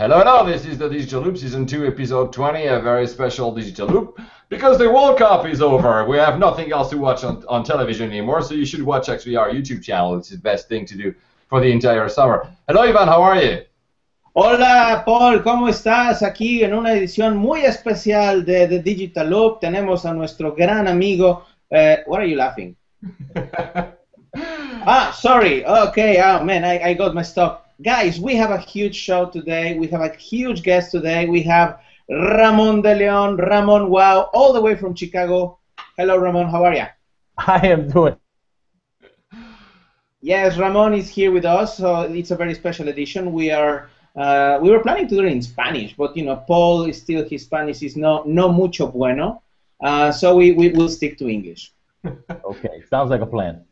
Hello, hello, this is the Digital Loop Season 2, Episode 20, a very special Digital Loop. Because the World Cup is over, we have nothing else to watch on, on television anymore, so you should watch actually our YouTube channel. It's the best thing to do for the entire summer. Hello, Ivan, how are you? Hola, Paul, ¿cómo estás? Aquí en una edición muy especial de The Digital Loop tenemos a nuestro gran amigo. Uh, what are you laughing? ah, sorry. Okay, oh man, I, I got my up. Guys, we have a huge show today. We have a huge guest today. We have Ramon de Leon. Ramon, wow, all the way from Chicago. Hello, Ramon. How are you? I am doing. Yes, Ramon is here with us. So it's a very special edition. We are. Uh, we were planning to do it in Spanish, but you know, Paul is still his Spanish is no no mucho bueno. Uh, so we, we will stick to English. okay, sounds like a plan.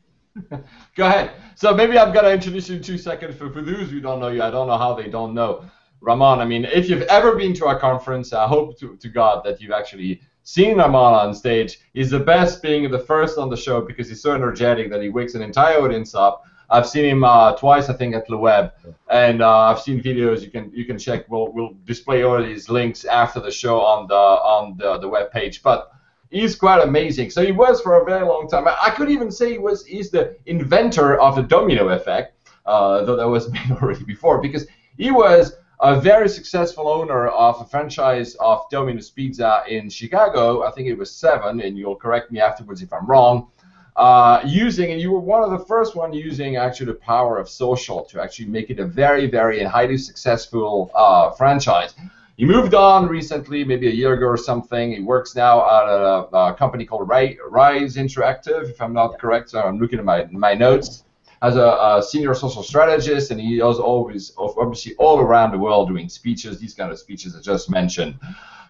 Go ahead. So maybe I'm gonna introduce you in two seconds. For, for those who don't know you, I don't know how they don't know. Ramon, I mean, if you've ever been to our conference, I hope to, to God that you've actually seen Ramon on stage. He's the best being the first on the show because he's so energetic that he wakes an entire audience up. I've seen him uh, twice, I think, at Le Web, and uh, I've seen videos. You can you can check. We'll we'll display all these links after the show on the on the the web page. But he's quite amazing. So he was for a very long time. I could even say he was he's the inventor of the domino effect, uh, though that was made already before, because he was a very successful owner of a franchise of Domino's Pizza in Chicago. I think it was seven, and you'll correct me afterwards if I'm wrong. Uh, using, and you were one of the first one using actually the power of social to actually make it a very, very and highly successful uh, franchise. He moved on recently, maybe a year ago or something. He works now at a, a company called Rise Interactive, if I'm not correct. So I'm looking at my, my notes. As a, a, senior social strategist, and he is always obviously all around the world doing speeches, these kind of speeches I just mentioned.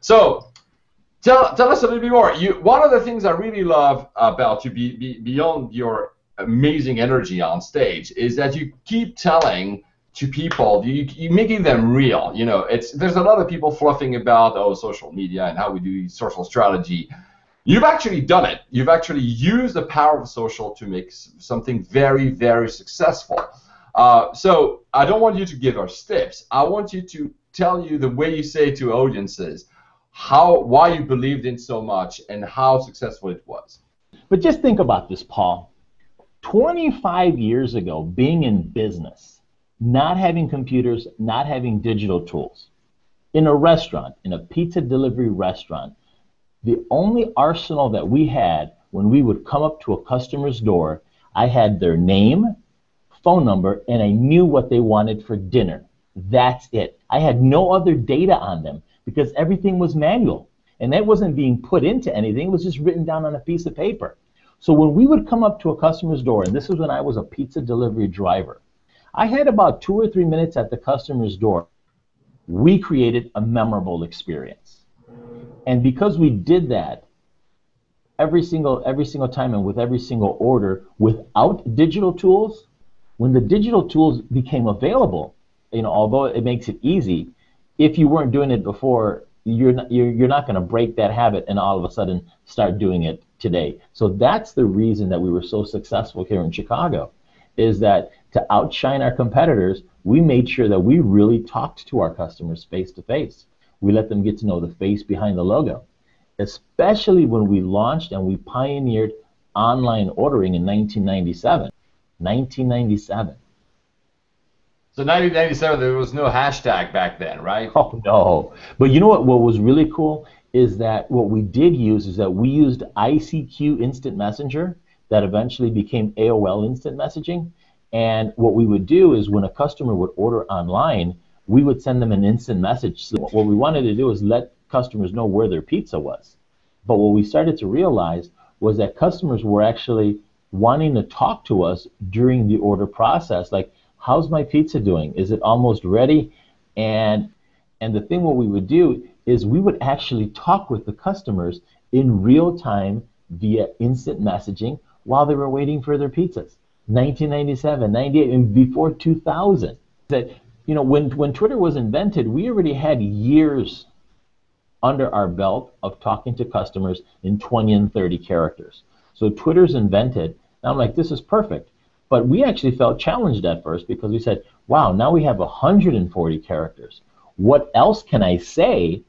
So tell, tell us a little bit more. You, one of the things I really love about you, be, be, beyond your amazing energy on stage, is that you keep telling to people, you, you making them real. You know, it's there's a lot of people fluffing about oh social media and how we do social strategy. You've actually done it. You've actually used the power of social to make something very very successful. Uh, so I don't want you to give us tips. I want you to tell you the way you say to audiences how why you believed in so much and how successful it was. But just think about this, Paul. 25 years ago, being in business, not having computers, not having digital tools. In a restaurant, in a pizza delivery restaurant, the only arsenal that we had when we would come up to a customer's door, I had their name, phone number, and I knew what they wanted for dinner. That's it. I had no other data on them because everything was manual. And that wasn't being put into anything, it was just written down on a piece of paper. So when we would come up to a customer's door, and this was when I was a pizza delivery driver, I had about two or three minutes at the customer's door. We created a memorable experience. And because we did that every single every single time and with every single order without digital tools, when the digital tools became available, you know, although it makes it easy, if you weren't doing it before, you're not, you're, you're not going to break that habit and all of a sudden start doing it today. So that's the reason that we were so successful here in Chicago, is that to outshine our competitors, we made sure that we really talked to our customers face to face. We let them get to know the face behind the logo, especially when we launched and we pioneered online ordering in 1997. 1997. So 1997, there was no hashtag back then, right? Oh no. But you know what? What was really cool is that what we did use is that we used ICQ Instant Messenger that eventually became AOL Instant Messaging and what we would do is when a customer would order online, we would send them an instant message. So what we wanted to do is let customers know where their pizza was. But what we started to realize was that customers were actually wanting to talk to us during the order process, like, how's my pizza doing? Is it almost ready? And and the thing what we would do is we would actually talk with the customers in real time via instant messaging while they were waiting for their pizzas. 1997, 98, and before 2000. That you know, when when Twitter was invented, we already had years under our belt of talking to customers in 20 and 30 characters. So Twitter's invented, and I'm like, this is perfect. But we actually felt challenged at first because we said, wow, now we have 140 characters. what else can I say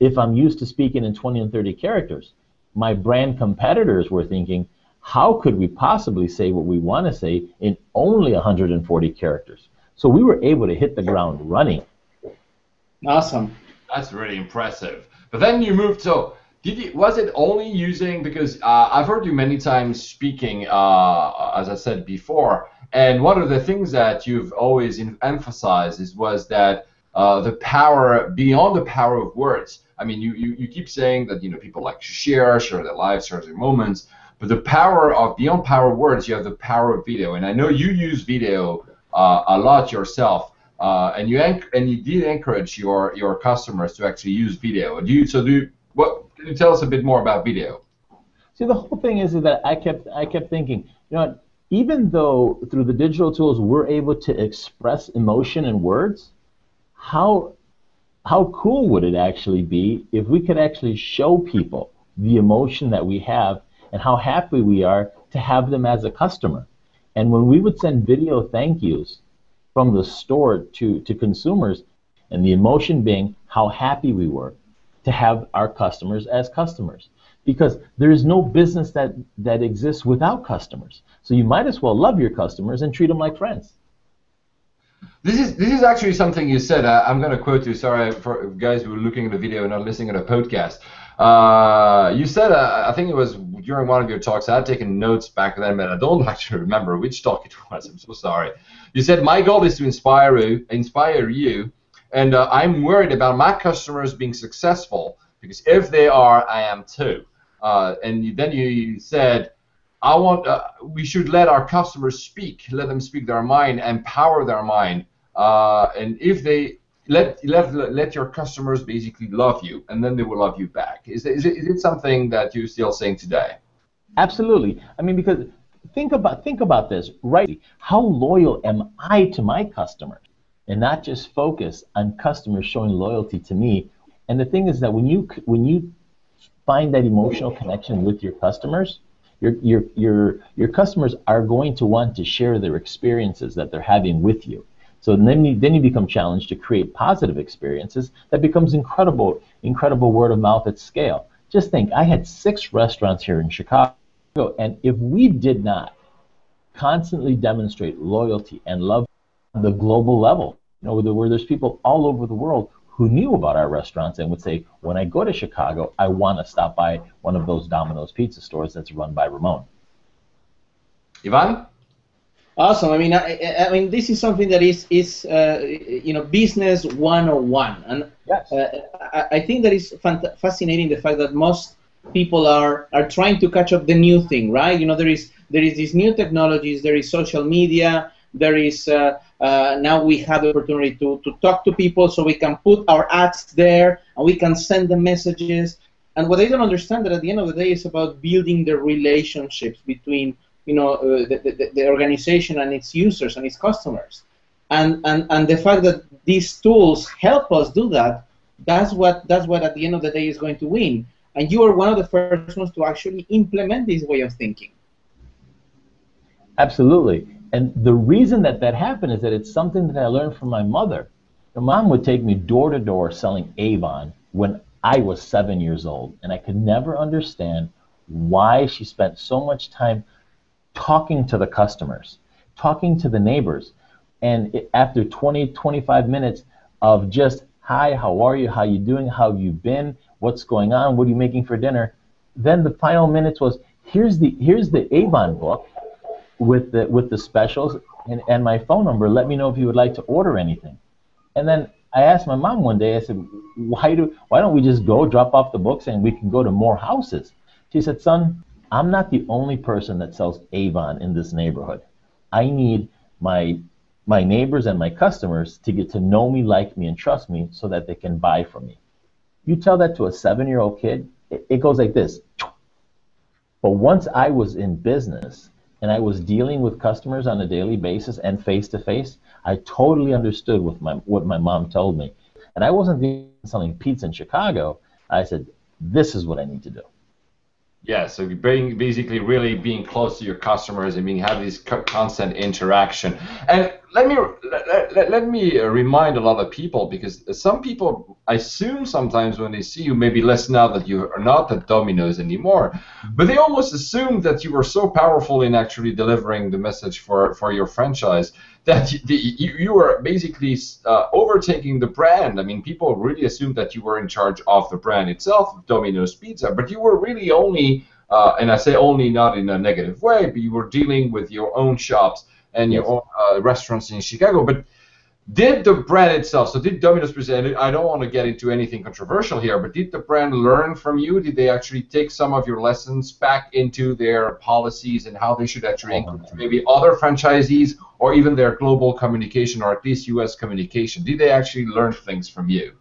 if I'm used to speaking in 20 and 30 characters? My brand competitors were thinking, how could we possibly say what we want to say in only 140 characters? So we were able to hit the ground running. Awesome. That's really impressive. But then you moved. So did you? Was it only using because uh, I've heard you many times speaking, uh, as I said before, and one of the things that you've always emphasized is was that uh, the power beyond the power of words. I mean, you, you, you keep saying that you know people like to share, share their lives, share their moments, but the power of beyond power words, you have the power of video, and I know you use video uh, a lot yourself. Uh, and you and you did encourage your your customers to actually use video. Do you so do you, what? Can you tell us a bit more about video? See, the whole thing is, is that I kept I kept thinking, you know, even though through the digital tools we're able to express emotion in words, how how cool would it actually be if we could actually show people the emotion that we have and how happy we are to have them as a customer? And when we would send video thank yous from the store to, to consumers, and the emotion being how happy we were to have our customers as customers. Because there is no business that, that exists without customers. So you might as well love your customers and treat them like friends. This is this is actually something you said. I, am going to quote you. Sorry for guys who are looking at the video and not listening to the podcast. Uh, you said, uh, I think it was during one of your talks. I had taken notes back then, but I don't actually remember which talk it was. I'm so sorry. You said my goal is to inspire you, inspire you, and uh, I'm worried about my customers being successful because if they are, I am too. Uh, and then you said, I want uh, we should let our customers speak, let them speak their mind, empower their mind, uh, and if they let, let let your customers basically love you, and then they will love you back. Is, is, it, is it something that you're still saying today? Absolutely. I mean, because think about think about this, right? How loyal am I to my customers, and not just focus on customers showing loyalty to me. And the thing is that when you when you find that emotional connection with your customers, your your your your customers are going to want to share their experiences that they're having with you. So then you, then you become challenged to create positive experiences that becomes incredible, incredible word of mouth at scale. Just think, I had six restaurants here in Chicago, and if we did not constantly demonstrate loyalty and love on the global level, you know, where there's people all over the world who knew about our restaurants and would say, when I go to Chicago, I want to stop by one of those Domino's pizza stores that's run by Ramon. Ivan? Awesome. I mean, I, I, mean, this is something that is is uh, you know business 101, and yes. uh, I, I, think that is fascinating. The fact that most people are are trying to catch up the new thing, right? You know, there is there is these new technologies. There is social media. There is uh, uh now we have the opportunity to to talk to people, so we can put our ads there and we can send them messages. And what they don't understand that at the end of the day is about building the relationships between you know, uh, the, the, the, organization and its users and its customers. And, and, and the fact that these tools help us do that, that's what, that's what at the end of the day is going to win. And you are one of the first ones to actually implement this way of thinking. Absolutely. And the reason that that happened is that it's something that I learned from my mother. My mom would take me door to door selling Avon when I was seven years old, and I could never understand why she spent so much time talking to the customers, talking to the neighbors. And after 20, 25 minutes of just, hi, how are you? How you doing? How you been? What's going on? What are you making for dinner? Then the final minutes was, here's the here's the Avon book with the with the specials and, and my phone number. Let me know if you would like to order anything. And then I asked my mom one day, I said, why do why don't we just go drop off the books and we can go to more houses? She said, son, I'm not the only person that sells Avon in this neighborhood. I need my my neighbors and my customers to get to know me, like me, and trust me so that they can buy from me. You tell that to a seven year old kid, it, it goes like this. But once I was in business and I was dealing with customers on a daily basis and face to face, I totally understood my what my mom told me. And I wasn't selling pizza in Chicago. I said, this is what I need to do. Yeah, so being basically really being close to your customers and being have this constant interaction. And let me let, let, me remind a lot of people because some people assume sometimes when they see you maybe less now that you are not at Domino's anymore, but they almost assume that you were so powerful in actually delivering the message for for your franchise that the, you, you were basically uh, overtaking the brand. I mean, people really assumed that you were in charge of the brand itself, Domino's Pizza, but you were really only, uh, and I say only not in a negative way, but you were dealing with your own shops and your own uh, restaurants in Chicago. But did the brand itself, so did Domino's present, it. I don't want to get into anything controversial here, but did the brand learn from you? Did they actually take some of your lessons back into their policies and how they should actually include oh, maybe other franchisees or even their global communication or at least US communication? Did they actually learn things from you?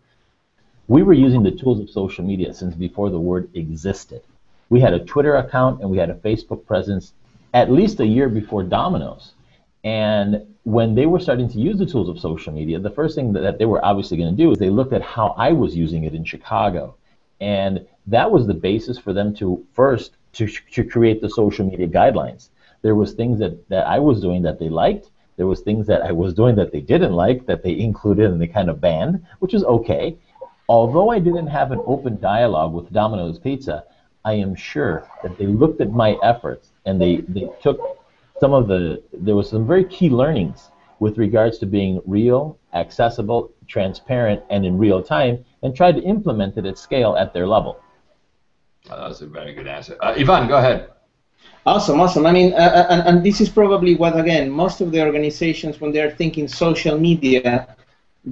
We were using the tools of social media since before the word existed. We had a Twitter account and we had a Facebook presence at least a year before Domino's. And when they were starting to use the tools of social media, the first thing that they were obviously going to do is they looked at how I was using it in Chicago. And that was the basis for them to first to, to create the social media guidelines. There was things that, that I was doing that they liked. There was things that I was doing that they didn't like that they included and they kind of banned, which is okay. Although I didn't have an open dialogue with Domino's Pizza, I am sure that they looked at my efforts and they, they took some of the there was some very key learnings with regards to being real, accessible, transparent, and in real time, and tried to implement it at scale at their level. Oh, that was a very good answer. Uh, Ivan, go ahead. Awesome, awesome. I mean, uh, uh, and, and this is probably what, again, most of the organizations, when they're thinking social media,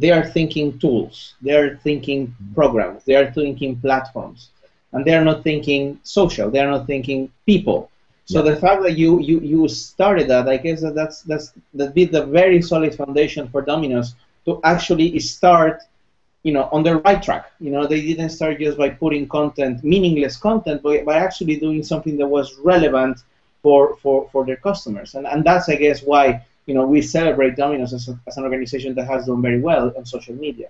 they are thinking tools, they are thinking programs, they are thinking platforms, and they are not thinking social, they are not thinking people. So the fact that you, you, you started that, I guess that that's that's that be the very solid foundation for Domino's to actually start, you know, on the right track. You know, they didn't start just by putting content, meaningless content, but by actually doing something that was relevant for for, for their customers. And and that's I guess why you know we celebrate Domino's as, a, as an organization that has done very well on social media.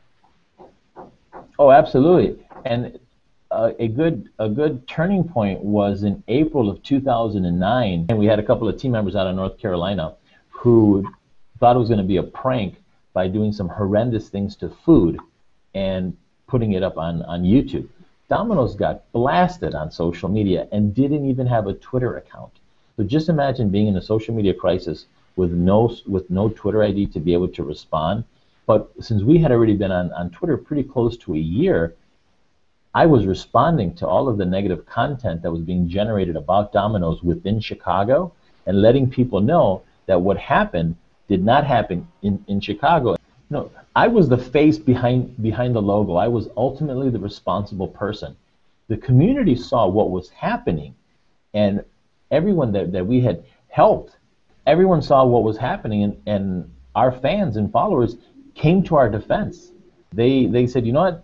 Oh, absolutely. And a good a good turning point was in April of 2009, and we had a couple of team members out of North Carolina who thought it was going to be a prank by doing some horrendous things to food and putting it up on, on YouTube. Domino's got blasted on social media and didn't even have a Twitter account. So just imagine being in a social media crisis with no with no Twitter ID to be able to respond. But since we had already been on, on Twitter pretty close to a year, I was responding to all of the negative content that was being generated about Domino's within Chicago and letting people know that what happened did not happen in, in Chicago. No, I was the face behind behind the logo. I was ultimately the responsible person. The community saw what was happening and everyone that, that we had helped, everyone saw what was happening and, and our fans and followers came to our defense. They they said, you know what?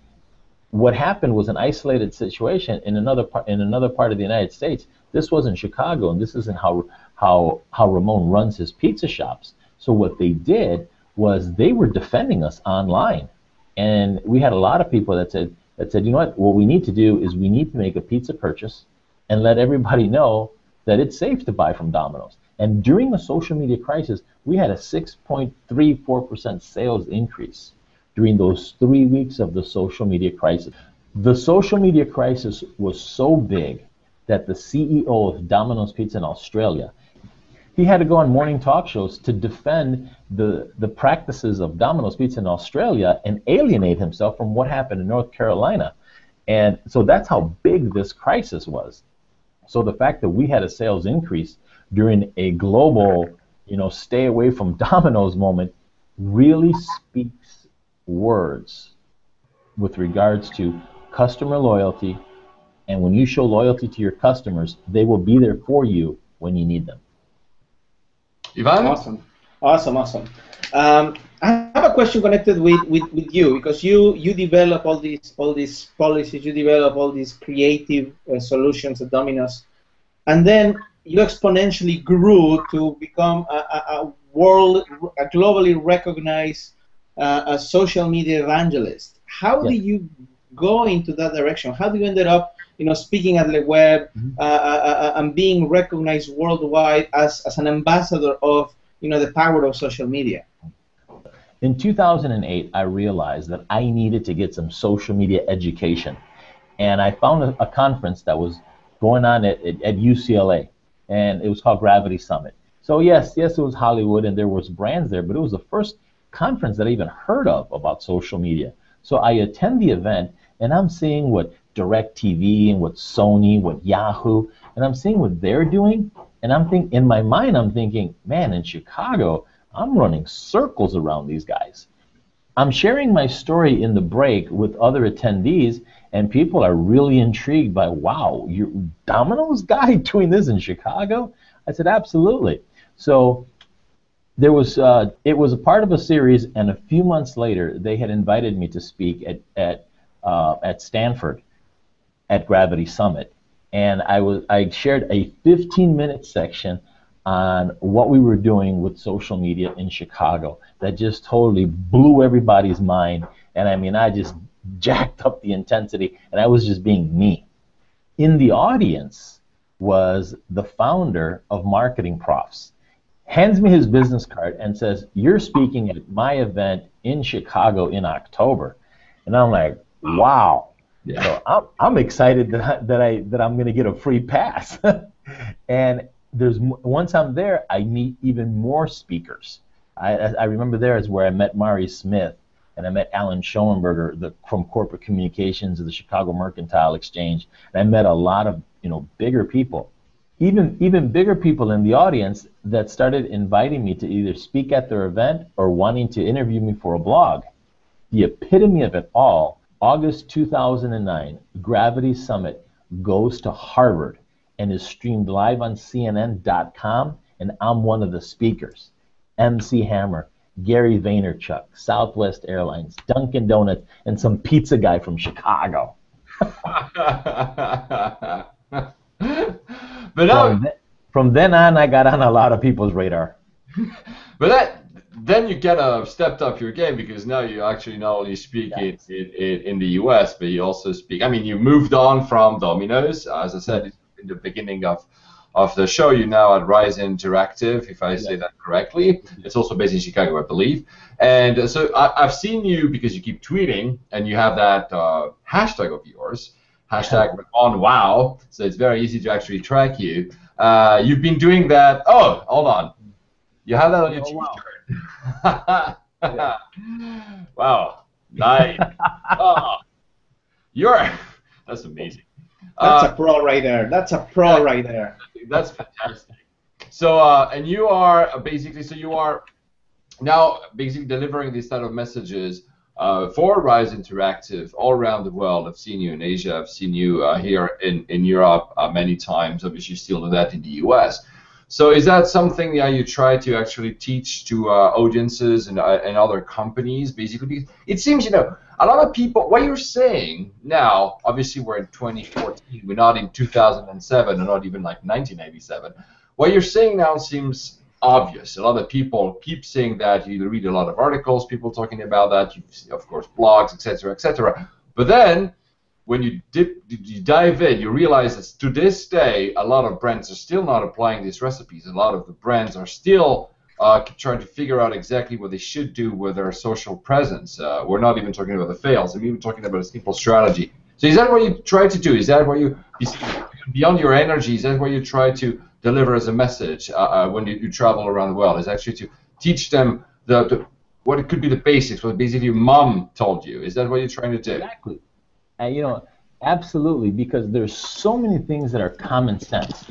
What happened was an isolated situation in another part in another part of the United States. This wasn't Chicago, and this isn't how how how Ramon runs his pizza shops. So what they did was they were defending us online, and we had a lot of people that said that said, you know what, what we need to do is we need to make a pizza purchase and let everybody know that it's safe to buy from Domino's. And during the social media crisis, we had a 6.34% sales increase during those three weeks of the social media crisis. The social media crisis was so big that the CEO of Domino's Pizza in Australia, he had to go on morning talk shows to defend the, the practices of Domino's Pizza in Australia and alienate himself from what happened in North Carolina. And so that's how big this crisis was. So the fact that we had a sales increase during a global, you know, stay away from Domino's moment really speaks words with regards to customer loyalty. And when you show loyalty to your customers, they will be there for you when you need them. Ivan? Awesome. Awesome, awesome. Um, I have a question connected with, with, with you because you, you develop all these all these policies, you develop all these creative uh, solutions at Domino's, and then you exponentially grew to become a, a, a world, a globally recognized uh, a social media evangelist. How yeah. do you go into that direction? How do you ended up you know, speaking at Le Web Mhm. uh, uh, uh, and being recognized worldwide as, as an ambassador of, you know, the power of social media? In 2008, I realized that I needed to get some social media education. And I found a, a conference that was going on at, at, at UCLA, and it was called Gravity Summit. So yes, yes, it was Hollywood, and there was brands there, but it was the first conference that I even heard of about social media. So I attend the event, and I'm seeing what DirecTV and what Sony, what Yahoo, and I'm seeing what they're doing, and I'm thinking in my mind, I'm thinking, man, in Chicago, I'm running circles around these guys. I'm sharing my story in the break with other attendees, and people are really intrigued by, wow, you're Domino's guy doing this in Chicago? I said, absolutely. So there was, uh, it was a part of a series, and a few months later, they had invited me to speak at at uh, at Stanford at Gravity Summit, and I was I shared a 15-minute section on what we were doing with social media in Chicago that just totally blew everybody's mind. And I mean, I just jacked up the intensity, and I was just being me. In the audience was the founder of MarketingProfs. Hands me his business card and says, "You're speaking at my event in Chicago in October," and I'm like, "Wow!" Yeah. So I'm, I'm excited that I, that I that I'm going to get a free pass. and there's once I'm there, I meet even more speakers. I, I I remember there is where I met Mari Smith and I met Alan Schoenberger the, from corporate communications of the Chicago Mercantile Exchange. And I met a lot of you know bigger people, even even bigger people in the audience that started inviting me to either speak at their event or wanting to interview me for a blog. The epitome of it all, August 2009, Gravity Summit goes to Harvard and is streamed live on CNN.com, and I'm one of the speakers. MC Hammer, Gary Vaynerchuk, Southwest Airlines, Dunkin' Donuts, and some pizza guy from Chicago. but From, th- from then on, I got on a lot of people's radar. but that then you kind of stepped up your game because now you actually not only speak Yeah. in, in, in the U.S. but you also speak. I mean, you moved on from Domino's, as I said in the beginning of of the show. You're now at Rise Interactive, if I say that correctly. It's also based in Chicago, I believe. And so I, I've seen you because you keep tweeting and you have that uh, hashtag of yours, hashtag Ramon wow. So it's very easy to actually track you. Uh, you've been doing that. Oh, hold on. You have that on your Oh, t-shirt. wow. Nice. oh, you're. That's amazing. That's Uh, a pro right there. That's a pro right there. that's fantastic. So, uh, and you are uh, basically, so you are now basically delivering these type of messages uh, for Rise Interactive all around the world. I've seen you in Asia. I've seen you uh, here in in Europe uh, many times. Obviously, you still do that in the U.S. So, is that something that you try to actually teach to uh, audiences and, uh, and other companies? Basically, it seems you know a lot of people. What you're saying now, obviously, we're in 2014. We're not in 2007, or not even like 1987. What you're saying now seems obvious. A lot of people keep saying that. You read a lot of articles, people talking about that. You see, of course, blogs, etc., etc. But then, when you dip, you dive in, you realize that to this day, a lot of brands are still not applying these recipes. A lot of the brands are still uh, trying to figure out exactly what they should do with their social presence. Uh, we're not even talking about the fails. I'm even talking about a simple strategy. So is that what you try to do? Is that what you beyond your energy? Is that what you try to deliver as a message uh, uh, when you, you travel around the world? Is actually to teach them the, the what could be the basics, what basically your mom told you. Is that what you're trying to do? Exactly. And you know, absolutely, because there's so many things that are common sense,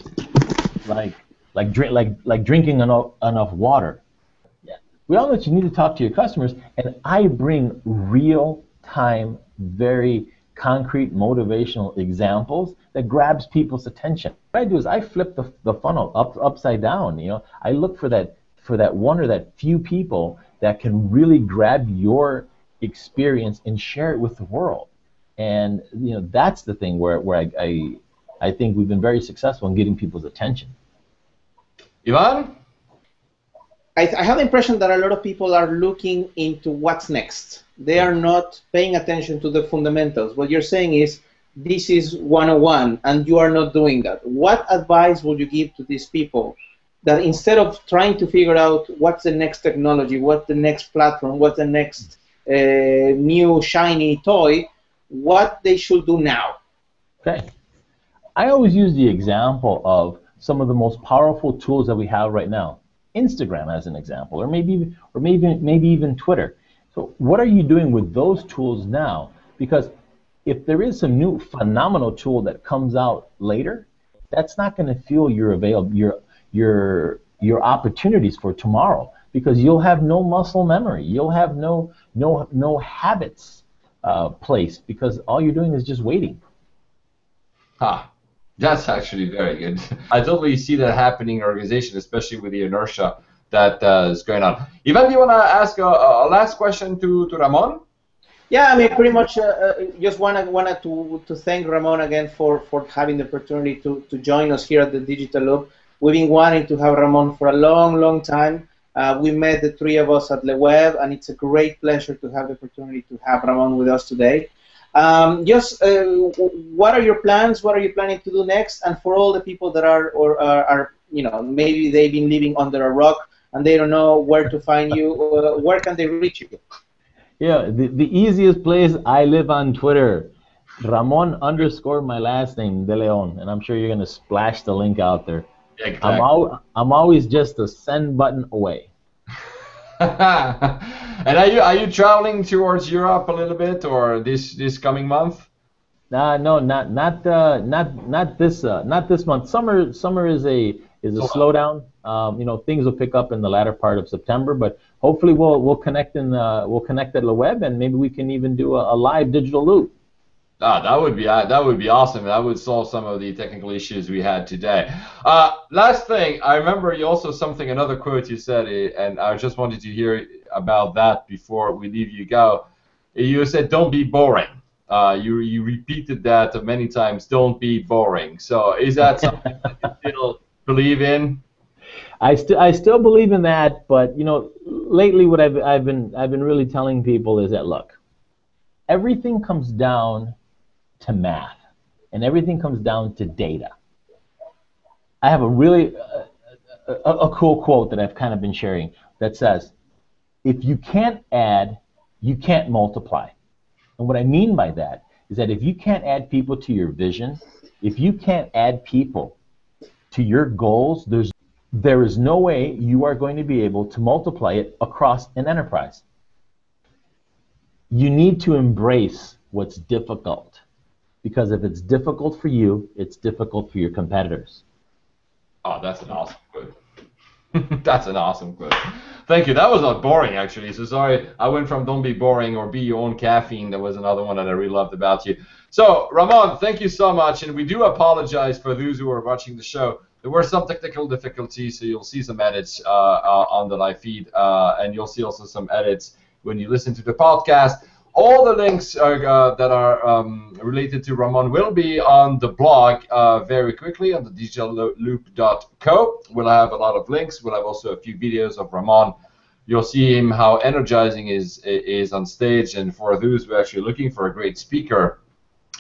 like like drink like like drinking enough enough water. Yeah. We all know that you need to talk to your customers, and I bring real time, very concrete motivational examples that grabs people's attention. What I do is I flip the, the funnel up upside down. You know, I look for that for that one or that few people that can really grab your experience and share it with the world. And you know, that's the thing where where I I, I think we've been very successful in getting people's attention. Ivan? I, I have the impression that a lot of people are looking into what's next. They are not paying attention to the fundamentals. What you're saying is this is 101 and you are not doing that, what advice would you give to these people that instead of trying to figure out what's the next technology, what's the next platform, what's the next uh, new shiny toy, what they should do now? Okay. I always use the example of some of the most powerful tools that we have right now. Instagram as an example, or maybe or maybe maybe even Twitter. So what are you doing with those tools now? Because if there is some new phenomenal tool that comes out later, that's not going to fuel your avail your your your opportunities for tomorrow because you'll have no muscle memory. You'll have no no no habits uh, placed because all you're doing is just waiting. Ah, that's actually very good. I totally see that happening in organization, especially with the inertia that uh, is going on. Ivan, do you want to ask a, a last question to, to Ramon? Yeah, I mean, pretty much uh, uh, just wanted, wanted to, to thank Ramon again for, for having the opportunity to, to join us here at the Digital Loop. We've been wanting to have Ramon for a long, long time. Uh, we met the three of us at Le Web, and it's a great pleasure to have the opportunity to have Ramon with us today. Um, just uh, what are your plans? What are you planning to do next? And for all the people that are or are, are you know maybe they've been living under a rock and they don't know where to find you, uh, where can they reach you? Yeah, the, the easiest place I live on Twitter, Ramon underscore my last name, De Leon, and I'm sure you're gonna splash the link out there. Exactly. I'm, al- I'm always just a send button away. and are you are you traveling towards Europe a little bit, or this this coming month? Nah, no, not not uh, not not this uh, not this month. Summer summer is a is a slowdown. Um, you know, things will pick up in the latter part of September, but hopefully we'll we'll connect in uh, we'll connect at Le Web, and maybe we can even do a, a live digital loop. Ah, that would be uh, that would be awesome. That would solve some of the technical issues we had today. Uh, last thing, I remember you also something another quote you said, eh, and I just wanted to hear about that before we leave you go. You said, "Don't be boring." Uh, you you repeated that many times. Don't be boring. So is that something that you still believe in? I still I still believe in that, but you know, lately what I've I've been I've been really telling people is that look, everything comes down to math, and everything comes down to data. I have a really uh, a, a cool quote that I've kind of been sharing that says, "If you can't add, you can't multiply." And what I mean by that is that if you can't add people to your vision, if you can't add people to your goals, there's there is no way you are going to be able to multiply it across an enterprise. You need to embrace what's difficult because if it's difficult for you, it's difficult for your competitors. Oh, that's an awesome quote. that's an awesome quote. Thank you. That was not boring, actually. So sorry, I went from don't be boring or be your own caffeine. That was another one that I really loved about you. So, Ramon, thank you so much. And we do apologize for those who are watching the show. There were some technical difficulties, so you'll see some edits uh, uh, on the live feed, uh, and you'll see also some edits when you listen to the podcast. All the links are, uh, that are um, related to Ramon will be on the blog uh, very quickly on the digitalloop.co. We'll have a lot of links. We'll have also a few videos of Ramon. You'll see him how energizing is is on stage. And for those who are actually looking for a great speaker,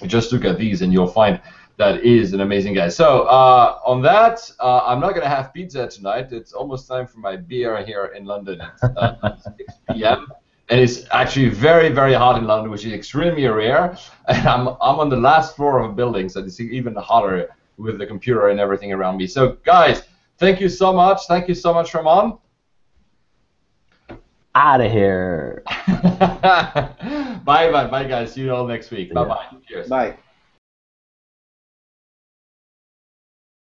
just look at these and you'll find that is an amazing guy. So uh, on that, uh, I'm not gonna have pizza tonight. It's almost time for my beer here in London. It's uh, 6 p.m and it's actually very, very hot in London, which is extremely rare. And I'm, I'm on the last floor of a building, so it's even hotter with the computer and everything around me. So, guys, thank you so much. Thank you so much, Ramon. Out of here. bye, bye, bye, guys. See you all next week. Bye, bye. Cheers. Bye.